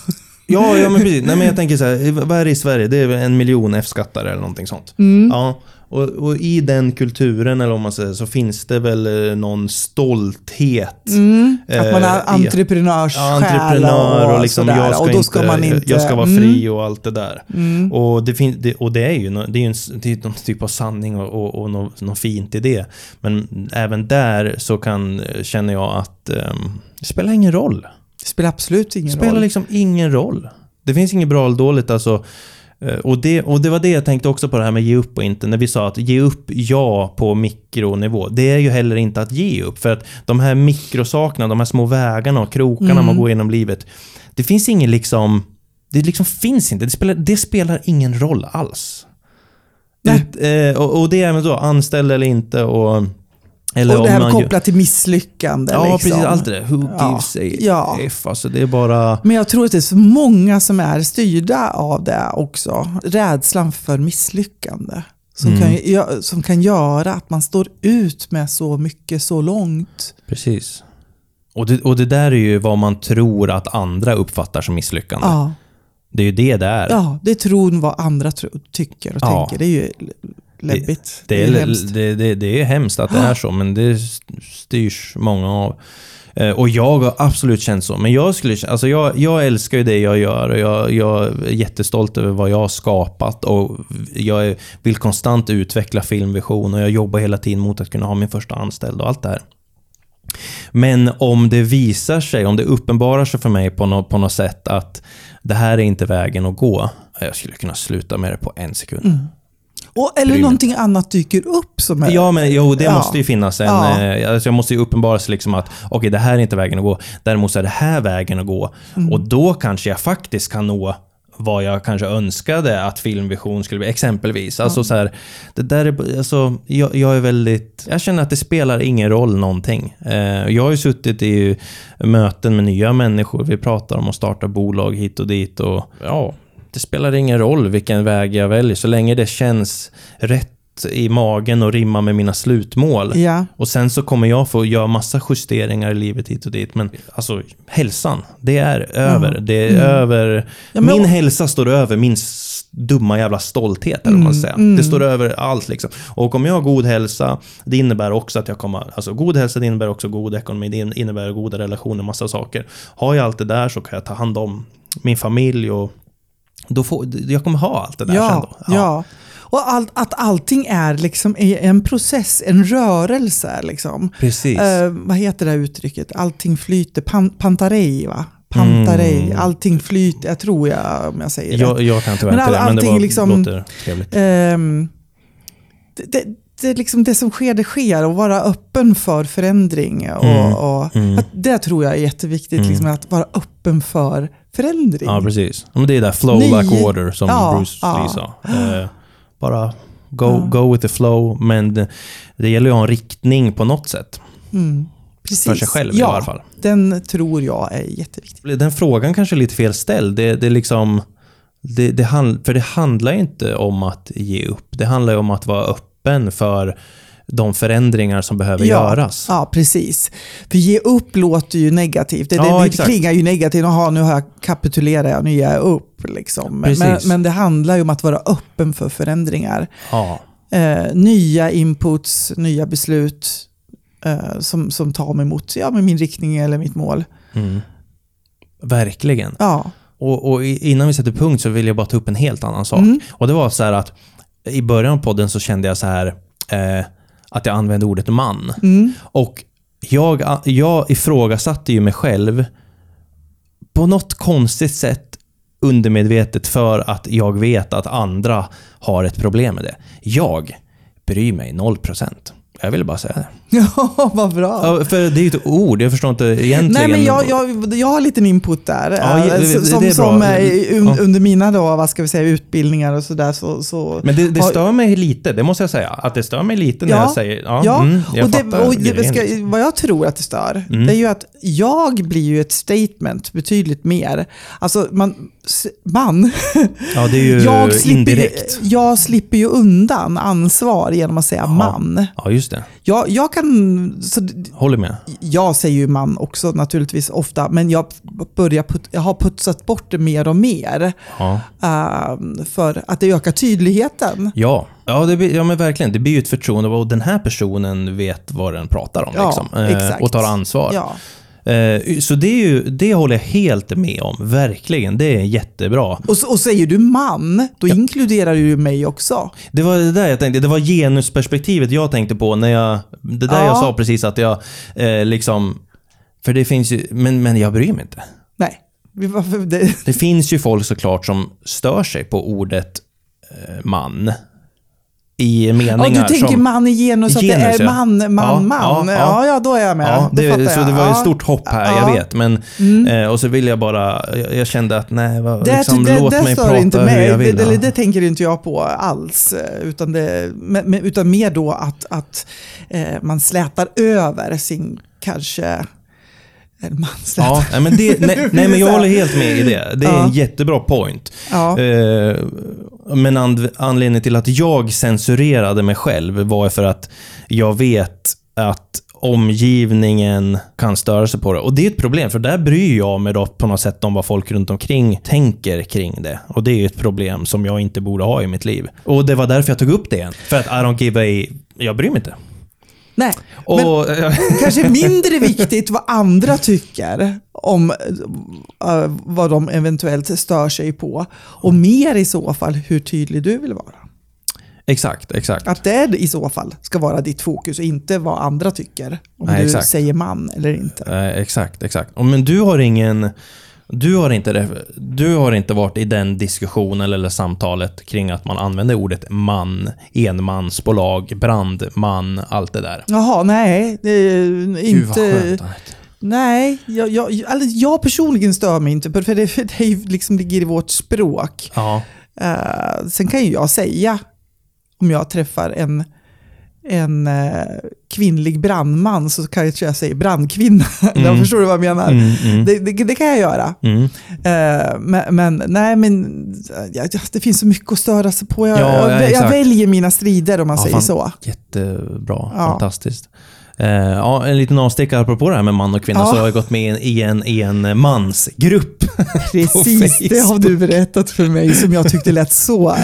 Ja, ja men precis. Nej, men jag tänker så här, vad är det i Sverige? Det är en miljon F-skattare eller någonting sånt. Mm. Ja, och, och, i den kulturen, eller om man säger så, finns det väl eh, någon stolthet. Mm. Att man är eh, entreprenörssjäl ja, entreprenör och, och liksom, sådär. jag ska, och då ska inte, man inte... jag ska vara fri mm. och allt det där. Mm. Och, det fin, det, och det är ju det är en, det är någon typ av sanning och, och, och något, något fint i det. Men även där så kan, känner jag att um, det spelar ingen roll. Det spelar absolut ingen roll. Det spelar liksom ingen roll. Det finns inget bra eller dåligt alltså. Eh, och det, och det var det jag tänkte också på det här med ge upp och inte. När vi sa att ge upp, ja, på mikronivå. Det är ju heller inte att ge upp. För att de här mikrosakerna, de här små vägarna och krokarna mm. man går genom livet. Det finns ingen liksom... Det liksom finns inte. Det spelar, det spelar ingen roll alls. Det, eh, och, och det är även så, anställd eller inte och eller och det här kopplat till misslyckande. Ja, liksom. precis. Allt det där. Who ja. gives a ja. F? Alltså, det är bara... Men jag tror att det är så många som är styrda av det också. Rädslan för misslyckande. Som, mm. kan, som kan göra att man står ut med så mycket så långt. Precis. Och det, och det där är ju vad man tror att andra uppfattar som misslyckande. Ja. Det är ju det det är. Ja, det är tron vad andra tro, tycker och ja. tänker. Det är ju läbbigt. Det, det, är, det, är hemskt. Det, det, är hemskt att det är så, men det styrs många av. Eh, och jag har absolut känt så. Men jag, skulle, alltså jag, jag älskar ju det jag gör och jag, jag är jättestolt över vad jag har skapat. Och jag vill konstant utveckla filmvision och jag jobbar hela tiden mot att kunna ha min första anställd och allt det här. Men om det visar sig, om det uppenbarar sig för mig på något, på något sätt att det här är inte vägen att gå. Jag skulle kunna sluta med det på en sekund. Mm. Och, eller Grym. någonting annat dyker upp som är... Ja, men jo, det ja. måste ju finnas en... Ja. Eh, alltså jag måste ju uppenbara sig liksom att okej, okay, det här är inte vägen att gå. Däremot så är det här vägen att gå. Mm. Och då kanske jag faktiskt kan nå vad jag kanske önskade att filmvision skulle bli, exempelvis. Alltså så här, det där är, alltså, jag, jag, är väldigt, jag känner att det spelar ingen roll någonting. Eh, jag har ju suttit i möten med nya människor, vi pratar om att starta bolag hit och dit och ja, det spelar ingen roll vilken väg jag väljer, så länge det känns rätt i magen och rimmar med mina slutmål. Ja. Och sen så kommer jag få göra massa justeringar i livet hit och dit. Men alltså, hälsan, det är över. Mm. Det är mm. över... Ja, min hälsa står över min dumma jävla stolthet, eller mm. man säga. Mm. Det står över allt liksom. Och om jag har god hälsa, det innebär också att jag kommer... Alltså god hälsa, det innebär också god ekonomi, det innebär goda relationer, massa saker. Har jag allt det där så kan jag ta hand om min familj och då får, jag kommer ha allt det där ja, sen då. Ja. ja. Och all, att allting är liksom en process, en rörelse. Liksom. Precis. Uh, vad heter det uttrycket? Allting flyter. Pan, pantarei, va? Pantarei. Mm. Allting flyter, jag tror jag om jag säger jag, det. Jag kan tyvärr inte det, men det var, liksom, låter trevligt. Um, det, det, liksom det som sker, det sker och vara öppen för förändring. Och, mm. och mm. det tror jag är jätteviktigt, mm. liksom, att vara öppen för förändring. Ja, precis. Men det är där flow Ny... like water som ja, Bruce. Lee sa. Eh, bara go, go with the flow, men det, det gäller ju att ha en riktning på något sätt. Mm. Precis. för sig själv i alla fall. Den tror jag är jätteviktig. Den frågan kanske är lite fel ställd. Det, det är liksom... Det, det hand, för det handlar inte om att ge upp. Det handlar ju om att vara öppen för de förändringar som behöver ja, göras. Ja, precis. För ge upp låter ju negativt. Det, Ja, det, det exakt. klingar ju negativt. Jaha, nu har jag kapitulerat, nu ger jag upp. Liksom. Men, men det handlar ju om att vara öppen för förändringar. Ja. Eh, nya inputs, nya beslut eh, som, som tar mig mot ja, min riktning eller mitt mål. Mm. Verkligen. Ja. Och, och innan vi sätter punkt så vill jag bara ta upp en helt annan sak. Mm. Och det var så här att i början av podden så kände jag så här eh, att jag använde ordet man. Mm. Och jag, jag ifrågasatte ju mig själv på något konstigt sätt undermedvetet för att jag vet att andra har ett problem med det. Jag bryr mig 0%. Jag ville bara säga det. Ja, vad bra. Ja, för det är ju ett ord, jag förstår inte egentligen. Nej, men jag, jag, jag har en liten input där. Ja, Eh, det- det- som det som bra. eh, Ja. under mina då, vad ska vi säga, utbildningar och sådär så, så Men det, det har- stör mig lite, det måste jag säga. Att det stör mig lite när Ja. jag säger... Ja, Ja, mm, jag och, det, och det, ska, vad jag tror att det stör, Mm. det är ju att jag blir ju ett statement betydligt mer. Alltså man, man Ja, det är ju jag, slipper, indirekt. jag slipper ju undan ansvar genom att säga man. Ja, just det. Jag, jag kan, så, d- Håller med. jag säger ju man också naturligtvis ofta, men jag, börjar put, jag har putsat bort det mer och mer. Ja. ehm, för att det ökar tydligheten. Ja, ja, det blir, ja men verkligen. Det blir ju ett förtroende och den här personen vet vad den pratar om. Ja, liksom, exakt. och tar ansvar. Ja. Eh, så det, är ju, det håller jag helt med om. Verkligen. Det är jättebra. Och, och säger du man, då inkluderar du ju mig också. Det var det där jag tänkte. Det var genusperspektivet jag tänkte på när jag... Det där Ja. jag sa precis att jag eh, liksom... För det finns ju... Men, men jag bryr mig inte. Nej. Det, Det finns ju folk såklart som stör sig på ordet eh, man. I meningar ja, du tänker som... man i genus, att Genus, det är man, man, man. ja, Ja, då är jag med. Ja, det, fattar så det var ett stort hopp här, Ja. jag vet. Men, Mm. eh, och så vill jag bara, jag, kände att nej, vad, Det, liksom, det, låt det mig prata inte hur mig. jag vill. det, det tänker inte jag på alls. eh, Utan, det, utan mer då att, att eh, man slätar över sin kanske... Eller man slätar. Ja, nej, men det, nej, nej, men jag håller helt med i det. Det är Ja. en jättebra point. Ja. Eh, men anledningen till att jag censurerade mig själv var för att jag vet att omgivningen kan störa sig på det. Och det är ett problem, för där bryr jag mig då på något sätt om vad folk runt omkring tänker kring det. Och det är ett problem som jag inte borde ha i mitt liv. Och det var därför jag tog upp det igen. För att I don't give a... Jag bryr mig inte. Nej, Och, kanske mindre viktigt vad andra tycker om eh, vad de eventuellt stör sig på. Och mer i så fall hur tydlig du vill vara. exakt, exakt. Att det i så fall ska vara ditt fokus och inte vad andra tycker. Om Nej, du exakt. säger man eller inte. Eh, exakt, exakt. Men du har ingen... Du har, inte, du har inte varit i den diskussionen eller samtalet kring att man använder ordet man, enmansbolag, brandman, allt det där. Jaha, nej. Det är Gud vad inte... skönt. Nej, jag, jag, alltså jag personligen stör mig inte på det, för det, för det är ju liksom ligger i vårt språk. Ja, Eh, sen kan ju jag säga, om jag träffar en, en eh, kvinnlig brandman, så kanske jag säger brandkvinna. Mm. Förstår du vad jag menar? mm, mm, Det, det, det kan jag göra. mm. Eh, men, men nej, men ja, det finns så mycket att störa sig på. Jag, Ja, ja, jag, väljer mina strider om man Ja, säger fan. så. Jättebra, fantastiskt. Eh, ja, en liten avstickare apropå det här med man och kvinna, Ja. så har jag gått med i en, i en mansgrupp. Precis, det har du berättat för mig som jag tyckte lät så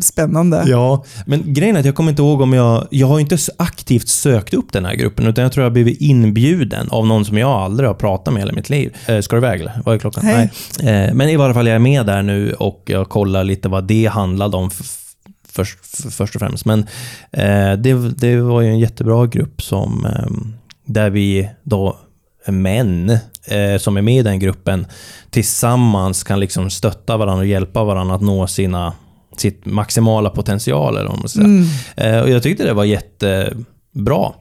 spännande. Ja, men grejen är att jag kommer inte ihåg om jag... Jag har inte aktivt sökt upp den här gruppen, utan jag tror jag blivit inbjuden av någon som jag aldrig har pratat med i hela mitt liv. Eh, ska du iväg eller? Vad är klockan? Hej. Nej. Eh, men i varje fall, jag är med där nu och jag kollar lite vad det handlade om först, först och främst. Men eh, det, det var ju en jättebra grupp som... Eh, där vi då män eh, som är med i den gruppen tillsammans kan liksom stötta varandra och hjälpa varandra att nå sina, sitt maximala potential. Eller man säga. Mm. Eh, och jag tyckte det var jättebra.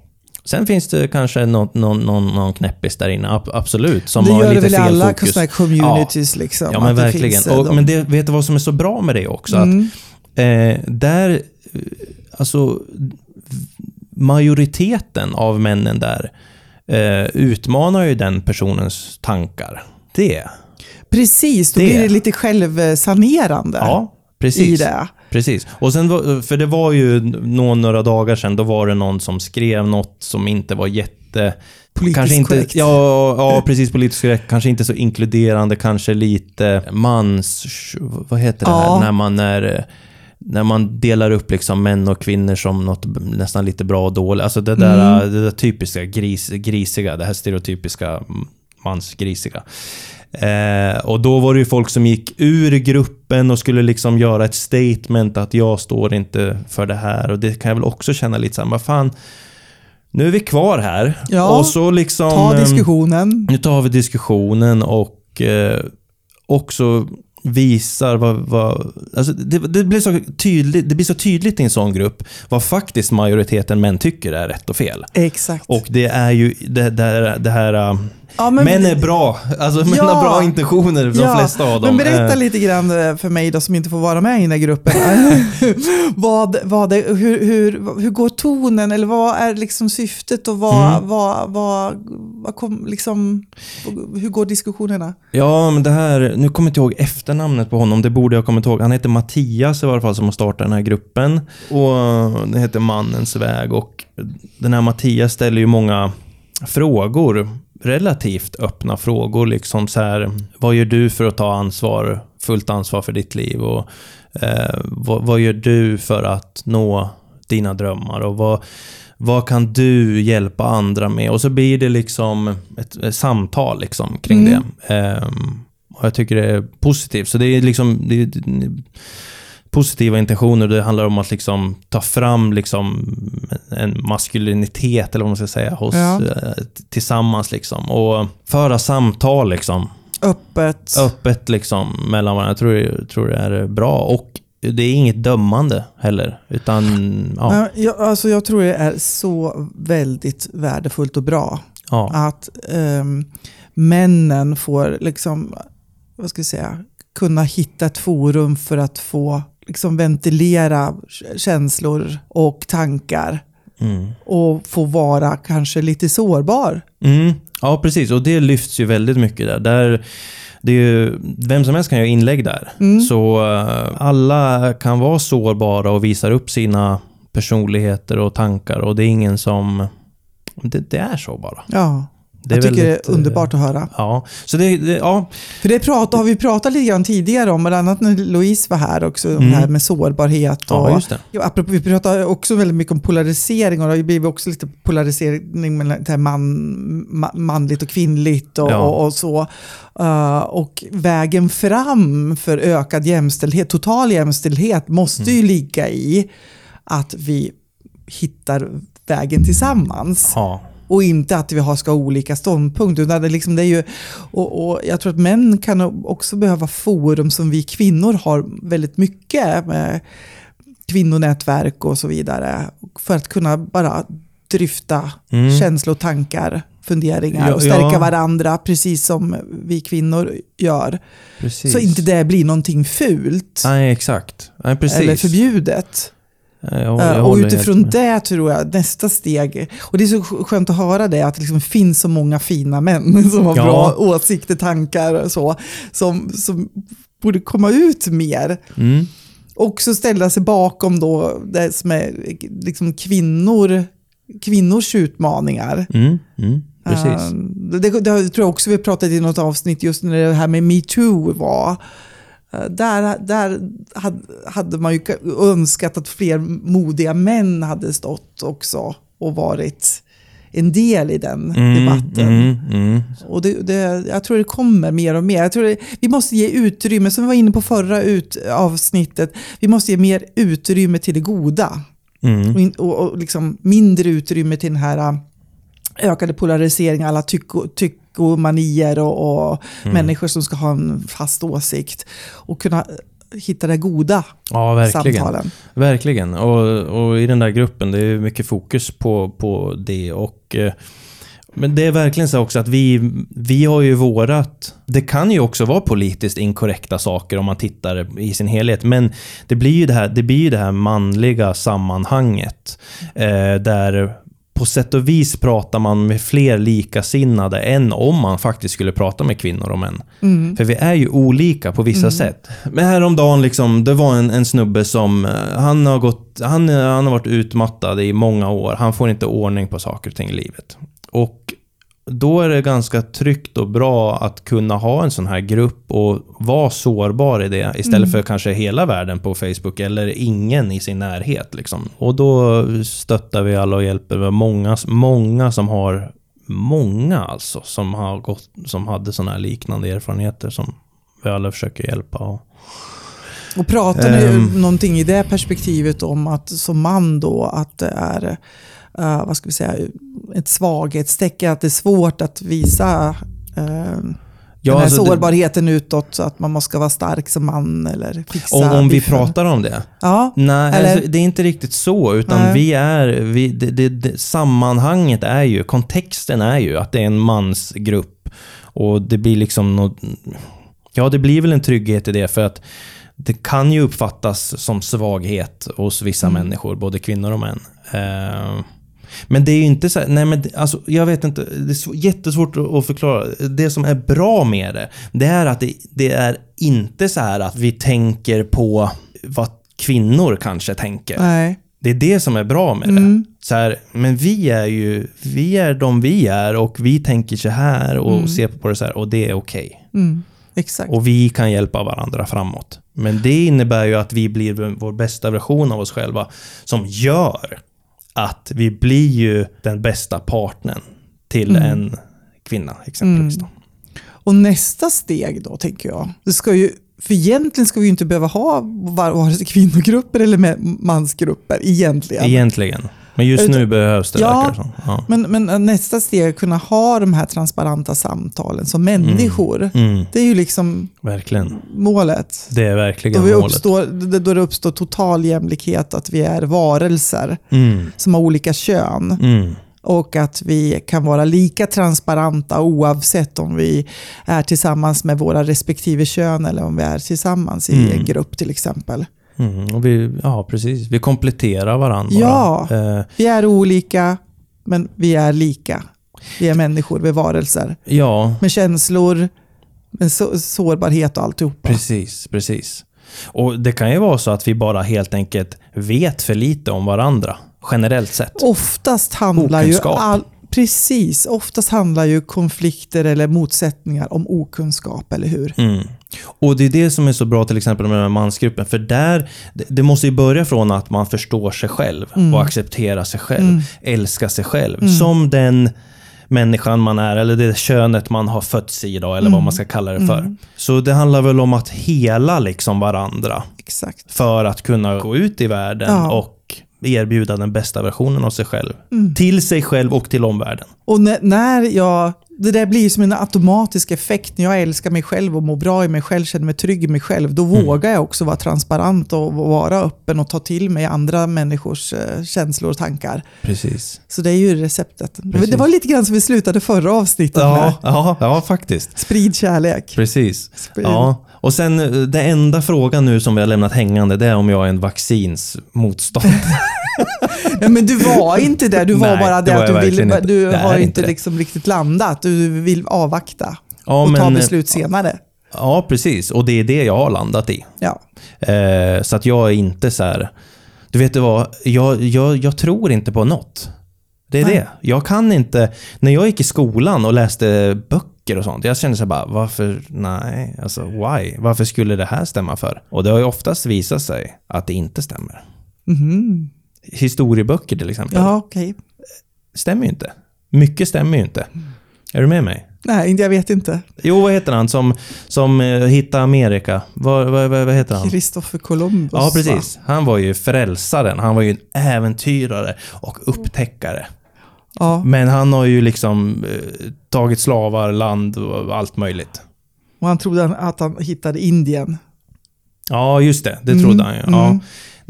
Sen finns det kanske någon, någon, någon, någon knäppis där inne, ab- absolut, som det har gör det lite väl i alla communities. Liksom, Ja, men det verkligen. eh, Och, men det, vet du vad som är så bra med det också? Mm. Att eh, där, eh, alltså majoriteten av männen där eh, utmanar ju den personens tankar. Det. Precis, då Det. blir det lite självsanerande Ja, i precis. det. Precis. Och sen, för det var ju nå- några dagar sedan, då var det någon som skrev något som inte var jätte... Politiskt kanske inte, korrekt. Ja, ja, precis. Politiskt korrekt. Kanske inte så inkluderande, kanske lite mans... Vad heter det Ja. här? När man är... När man delar upp liksom män och kvinnor som något nästan lite bra och dåligt. Alltså det där, Mm. det där typiska gris, grisiga, det här stereotypiska mansgrisiga. Eh, och då var det ju folk som gick ur gruppen och skulle liksom göra ett statement att jag står inte för det här. Och det kan jag väl också känna lite såhär, vad fan. Nu är vi kvar här. Ja, och så liksom... Ta ehm, diskussionen. nu tar vi diskussionen och eh, också visar vad... vad alltså det, det, blir så tydligt, det blir så tydligt i en sån grupp vad faktiskt majoriteten män tycker är rätt och fel. Exakt. Och det är ju det, det, det här... ja, men, män är bra. Alltså män Ja. har bra intentioner, de Ja, flesta av dem. Men berätta Eh, lite grann eh, för mig då som inte får vara med i den här gruppen. vad, vad det, hur, hur, hur går tonen eller vad är liksom syftet och vad, Mm. vad, vad, vad kom, liksom, hur går diskussionerna? Ja, men det här... Nu kommer jag inte ihåg efternamnet på honom. Det borde jag komma ihåg. Han heter Mattias i varje fall som har startat den här gruppen. Och eh, det heter Mannens väg. Och den här Mattias ställer ju många frågor. Relativt öppna frågor. Liksom så här, vad gör du för att ta ansvar, fullt ansvar för ditt liv? Och eh, vad, vad gör du för att nå dina drömmar? Och vad, vad kan du hjälpa andra med? Och så blir det liksom ett, ett samtal liksom kring Mm. det. Ehm, och jag tycker det är positivt. Så det är liksom det är positiva intentioner. Det handlar om att liksom ta fram liksom en maskulinitet, eller vad man ska säga, hos, Ja. eh, tillsammans. Liksom. Och föra samtal liksom, Öppet. öppet liksom, mellan varandra. Jag tror, tror det är bra. Och det är inget dömande heller. Utan, ja. Jag, alltså jag tror det är så väldigt värdefullt och bra ja. att ehm, männen får liksom, vad ska jag säga, kunna hitta ett forum för att få liksom ventilera känslor och tankar Mm. och få vara kanske lite sårbar. Mm. Ja, precis. Och det lyfts ju väldigt mycket där. där det är ju, vem som helst kan göra inlägg där. Mm. Så eh, alla kan vara sårbara och visar upp sina personligheter och tankar och det är ingen som... Det, det är så bara. Ja, Det jag tycker väldigt, det är underbart att höra. eh, Ja, så det, det ja, För det prat, har vi pratat lite grann tidigare om, bland annat när Louise var här också, om Mm. det här med sårbarhet. Och, ja. Ja, apropå, vi pratar också väldigt mycket om polarisering och det har ju blivit också lite polarisering mellan det här man, ma, manligt och kvinnligt och, Ja. och, och så. Uh, och vägen fram för ökad jämställdhet, total jämställdhet, måste Mm. ju ligga i att vi hittar vägen tillsammans. Ja. Och inte att vi har, ska ha olika ståndpunkter. Utan det, liksom, det är ju, och, och jag tror att män kan också behöva forum som vi kvinnor har väldigt mycket. Med kvinnonätverk och så vidare. För att kunna bara dryfta Mm. känslor, tankar, funderingar och stärka ja. varandra precis som vi kvinnor gör. Precis. Så inte det blir någonting fult Nej, exakt. Nej, precis. eller förbjudet. Ja, jag, Eh, jag och utifrån det tror jag nästa steg, och det är så skönt att höra det, att det liksom finns så många fina män som har Ja. bra åsikter, tankar och så, som, som borde komma ut mer. Mm. Också ställa sig bakom då det som är liksom kvinnor, kvinnors utmaningar. Mm. Mm. Precis. Eh, Det, det tror jag också vi pratade i något avsnitt just när det här med metoo var. Eh, Där, där hade, man ju önskat att fler modiga män hade stått också och varit en del i den Mm, debatten. Mm. Mm. Och det, det, jag tror det kommer mer och mer. Jag tror det, vi måste ge utrymme, som vi var inne på förra ut, avsnittet, vi måste ge mer utrymme till det goda. Mm. Och, och, och liksom mindre utrymme till den här äh, ökade polariseringen, alla tycko, tyckomanier och, och Mm. människor som ska ha en fast åsikt. Och kunna hitta det goda Ja, verkligen. samtalen. Verkligen. Och, och i den där gruppen, det är mycket fokus på, på det. Och, eh, men det är verkligen så också att vi, vi har ju vårat... Det kan ju också vara politiskt inkorrekta saker om man tittar i sin helhet. Men det blir ju det här, det blir ju det här manliga sammanhanget. Eh, där på sätt och vis pratar man med fler likasinnade än om man faktiskt skulle prata med kvinnor och män. Mm. För vi är ju olika på vissa sätt. Men häromdagen, liksom, det var en, en snubbe som, eh, han har, gått, han, han har varit utmattad i många år. Han får inte ordning på saker och ting i livet. Och då är det ganska tryggt och bra att kunna ha en sån här grupp och vara sårbar i det istället för kanske hela världen på Facebook eller ingen i sin närhet. Liksom. Och då stöttar vi alla och hjälper. Vi många, många som har Många alltså som, har gått, som hade såna här liknande erfarenheter som vi alla försöker hjälpa. Och, Och pratar ni Ehm. någonting i det perspektivet om att som man då att det är eh, vad ska vi säga, ett svaghetstecken, att det är svårt att visa eh, den här alltså det- sårbarheten utåt så att man måste vara stark som man eller fixa om, om vi pratar om det. Ja, Nej, Eller- alltså, det är inte riktigt så, utan Nej. vi är, vi, det, det, det, sammanhanget är ju, kontexten är ju att det är en mansgrupp. Och det blir liksom något, ja det blir väl en trygghet i det för att det kan ju uppfattas som svaghet hos vissa Mm. människor, både kvinnor och män. Eh, men det är ju inte så här, nej men alltså, jag vet inte, det är jättesvårt att- förklara. Det som är bra med det, det är att det, det är inte så här att vi tänker på vad kvinnor kanske tänker. nej. Det är det som är bra med det. Så här, men vi är ju, vi är de vi är och vi tänker så här och ser på det så här och det är okej. Mm, exakt. Och vi kan hjälpa varandra framåt. Men det innebär ju att vi blir vår bästa version av oss själva som gör att vi blir ju den bästa partnern till en kvinna exempelvis. Då. Och nästa steg då, tänker jag. Det ska ju, för egentligen ska vi ju inte behöva ha var- vare sig kvinnogrupper eller ma- mansgrupper egentligen. Egentligen. Men just Utan- nu behövs det, Ja. Ja. Men, men nästa steg är att kunna ha de här transparenta samtalen som människor. Mm, Det är ju liksom verkligen. målet. Det är Då, verkligen vi målet. uppstår, då då det uppstår total jämlikhet, att vi är varelser Mm, som har olika kön. mm, Och att vi kan vara lika transparenta oavsett om vi är tillsammans med våra respektive kön eller om vi är tillsammans i Mm. en grupp till exempel. Mm. Och vi, ja, precis. Vi kompletterar varandra. Ja. Eh, Vi är olika, men vi är lika. Vi är människor, vi är varelser. ja, Med känslor, med så, sårbarhet och alltihopa. precis, precis. Och det kan ju vara så att vi bara helt enkelt vet för lite om varandra, generellt sett. Oftast handlar ju Okunskap. all, Precis, oftast handlar ju konflikter eller motsättningar om okunskap, eller hur? Mm. Och det är det som är så bra till exempel med den här mansgruppen. För där, det, måste ju börja från att man förstår sig själv och accepterar sig själv. Älskar sig själv. Som den människan man är, eller det könet man har fötts i då, eller vad man ska kalla det för. Så det handlar väl om att hela liksom varandra Exakt. för att kunna gå ut i världen Ja. och erbjuda den bästa versionen av sig själv. Till sig själv och till omvärlden. Och när jag, det där blir som en automatisk effekt. När jag älskar mig själv och mår bra i mig själv, känner mig trygg i mig själv, då vågar jag också vara transparent och vara öppen och ta till mig andra människors eh, känslor och tankar. Precis. Så det är ju receptet. Precis. Det var lite grann som vi slutade förra avsnittet med. Ja, ja, ja, faktiskt. Sprid kärlek. Precis. Sprid. Ja. Och sen eh, det enda frågan nu som vi har lämnat hängande, det är om jag är en vaccinsmotståndare. Ja, men du var inte där, du var Nej, bara det det att du, vill, du Det har inte inte det. liksom riktigt landat. Du vill avvakta Ja, och ta men, eh, beslut senare. Ja, precis. Och det är det jag har landat i. Ja. Eh, så att jag är inte så här... Du vet vad? Jag, jag, jag tror inte på något. Det är Nej. det. Jag kan inte... När jag gick i skolan och läste böcker och sånt, jag kände så här bara, varför, nej, alltså why? Varför skulle det här stämma för? Och det har ju oftast visat sig att det inte stämmer. Mhm. Historieböcker till exempel, Ja, okej. stämmer ju inte. Mycket stämmer ju inte. Är du med mig? Nej, jag vet inte. Jo, vad heter han som, som eh, hittade Amerika? Vad, vad, vad, vad heter han? Kristoffer Columbus. Ja, va? precis. Han var ju frälsaren. Han var ju en äventyrare och upptäckare. Ja, Men han har ju liksom eh, tagit slavar, land och allt möjligt. och han trodde att han hittade Indien. Ja, just det. Det Mm, trodde han ju. Ja. mm.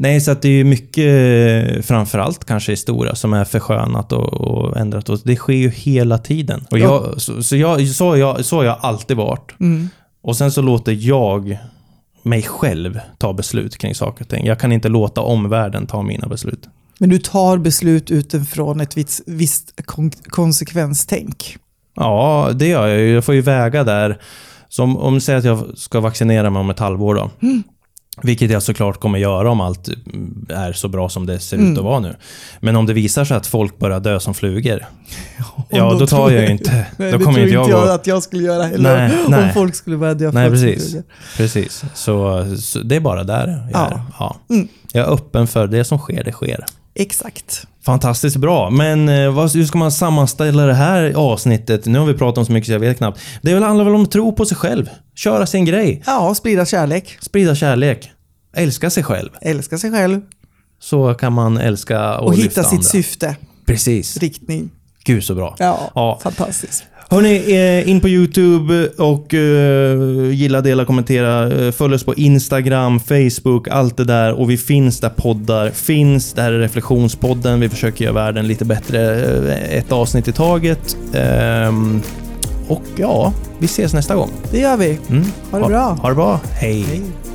Nej, så att det är mycket, eh, framförallt kanske historia, som är förskönat och, och ändrat. Och det sker ju hela tiden. Och jag, så, så, jag, så, har jag, så jag alltid varit. Mm. Och sen så låter jag mig själv ta beslut kring saker och ting. Jag kan inte låta omvärlden ta mina beslut. Men du tar beslut utifrån ett visst, visst kon konsekvenstänk. Ja, det gör jag. Jag får ju väga där. Som om du säger att jag ska vaccinera mig om ett halvår då. Vilket jag såklart kommer göra om allt är så bra som det ser ut att vara nu. Men om det visar sig att folk börjar dö som flugor. Ja, då tar tror jag ju inte... Nej, Då kommer inte jag jag att jag skulle göra heller. Nej, Om nej. folk skulle börja dö Nej, som precis. flyger. Precis. Så, så det är bara där jag är. Ja. Ja. Mm. Jag är öppen för det som sker, det sker. Exakt. Fantastiskt bra. Men eh, vad, hur ska man sammanställa det här avsnittet? Nu har vi pratat om så mycket så jag vet knappt. Det väl handlar väl om att tro på sig själv. Köra sin grej. Ja, sprida kärlek. Sprida kärlek. Älska sig själv. Älska sig själv. Så kan man älska och, Och hitta sitt andra. syfte. Precis. Riktning. Gud så bra. Ja, Ja. fantastiskt. Hörni, eh, in på YouTube och eh, gilla, dela, kommentera. Eh, följ oss på Instagram, Facebook, allt det där. Och vi finns där poddar finns. Det här är Reflektionspodden. Vi försöker göra världen lite bättre ett avsnitt i taget. Ehm, och ja, vi ses nästa gång. Det gör vi. Mm. Ha det bra. Ha det bra. Hej. Hej.